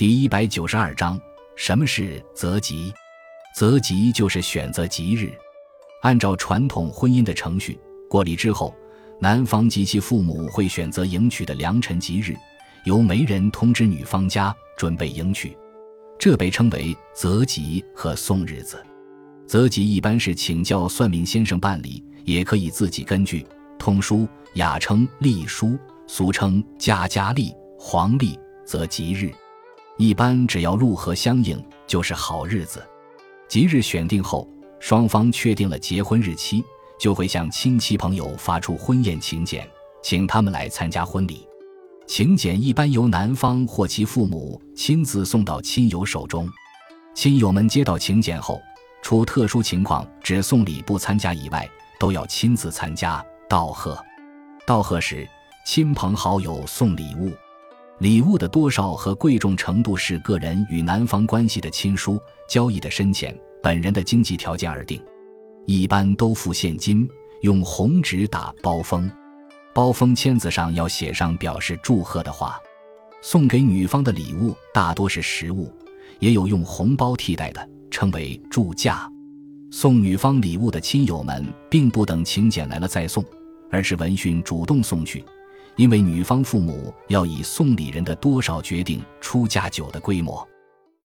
第一百九十二章，什么是择吉？择吉就是选择吉日。按照传统婚姻的程序，过礼之后，男方及其父母会选择迎娶的良辰吉日，由媒人通知女方家准备迎娶，这被称为择吉和送日子。择吉一般是请教算命先生办理，也可以自己根据通书雅称历书，俗称家家历、黄历择吉日。一般只要入合相应就是好日子。吉日选定后，双方确定了结婚日期，就会向亲戚朋友发出婚宴请柬，请他们来参加婚礼。请柬一般由男方或其父母亲自送到亲友手中。亲友们接到请柬后，除特殊情况只送礼不参加以外，都要亲自参加道贺。道贺时，亲朋好友送礼物。礼物的多少和贵重程度是个人与男方关系的亲疏、交易的深浅、本人的经济条件而定，一般都付现金，用红纸打包封，包封签子上要写上表示祝贺的话。送给女方的礼物大多是实物，也有用红包替代的，称为祝嫁。送女方礼物的亲友们并不等请柬来了再送，而是闻讯主动送去。因为女方父母要以送礼人的多少决定出嫁酒的规模。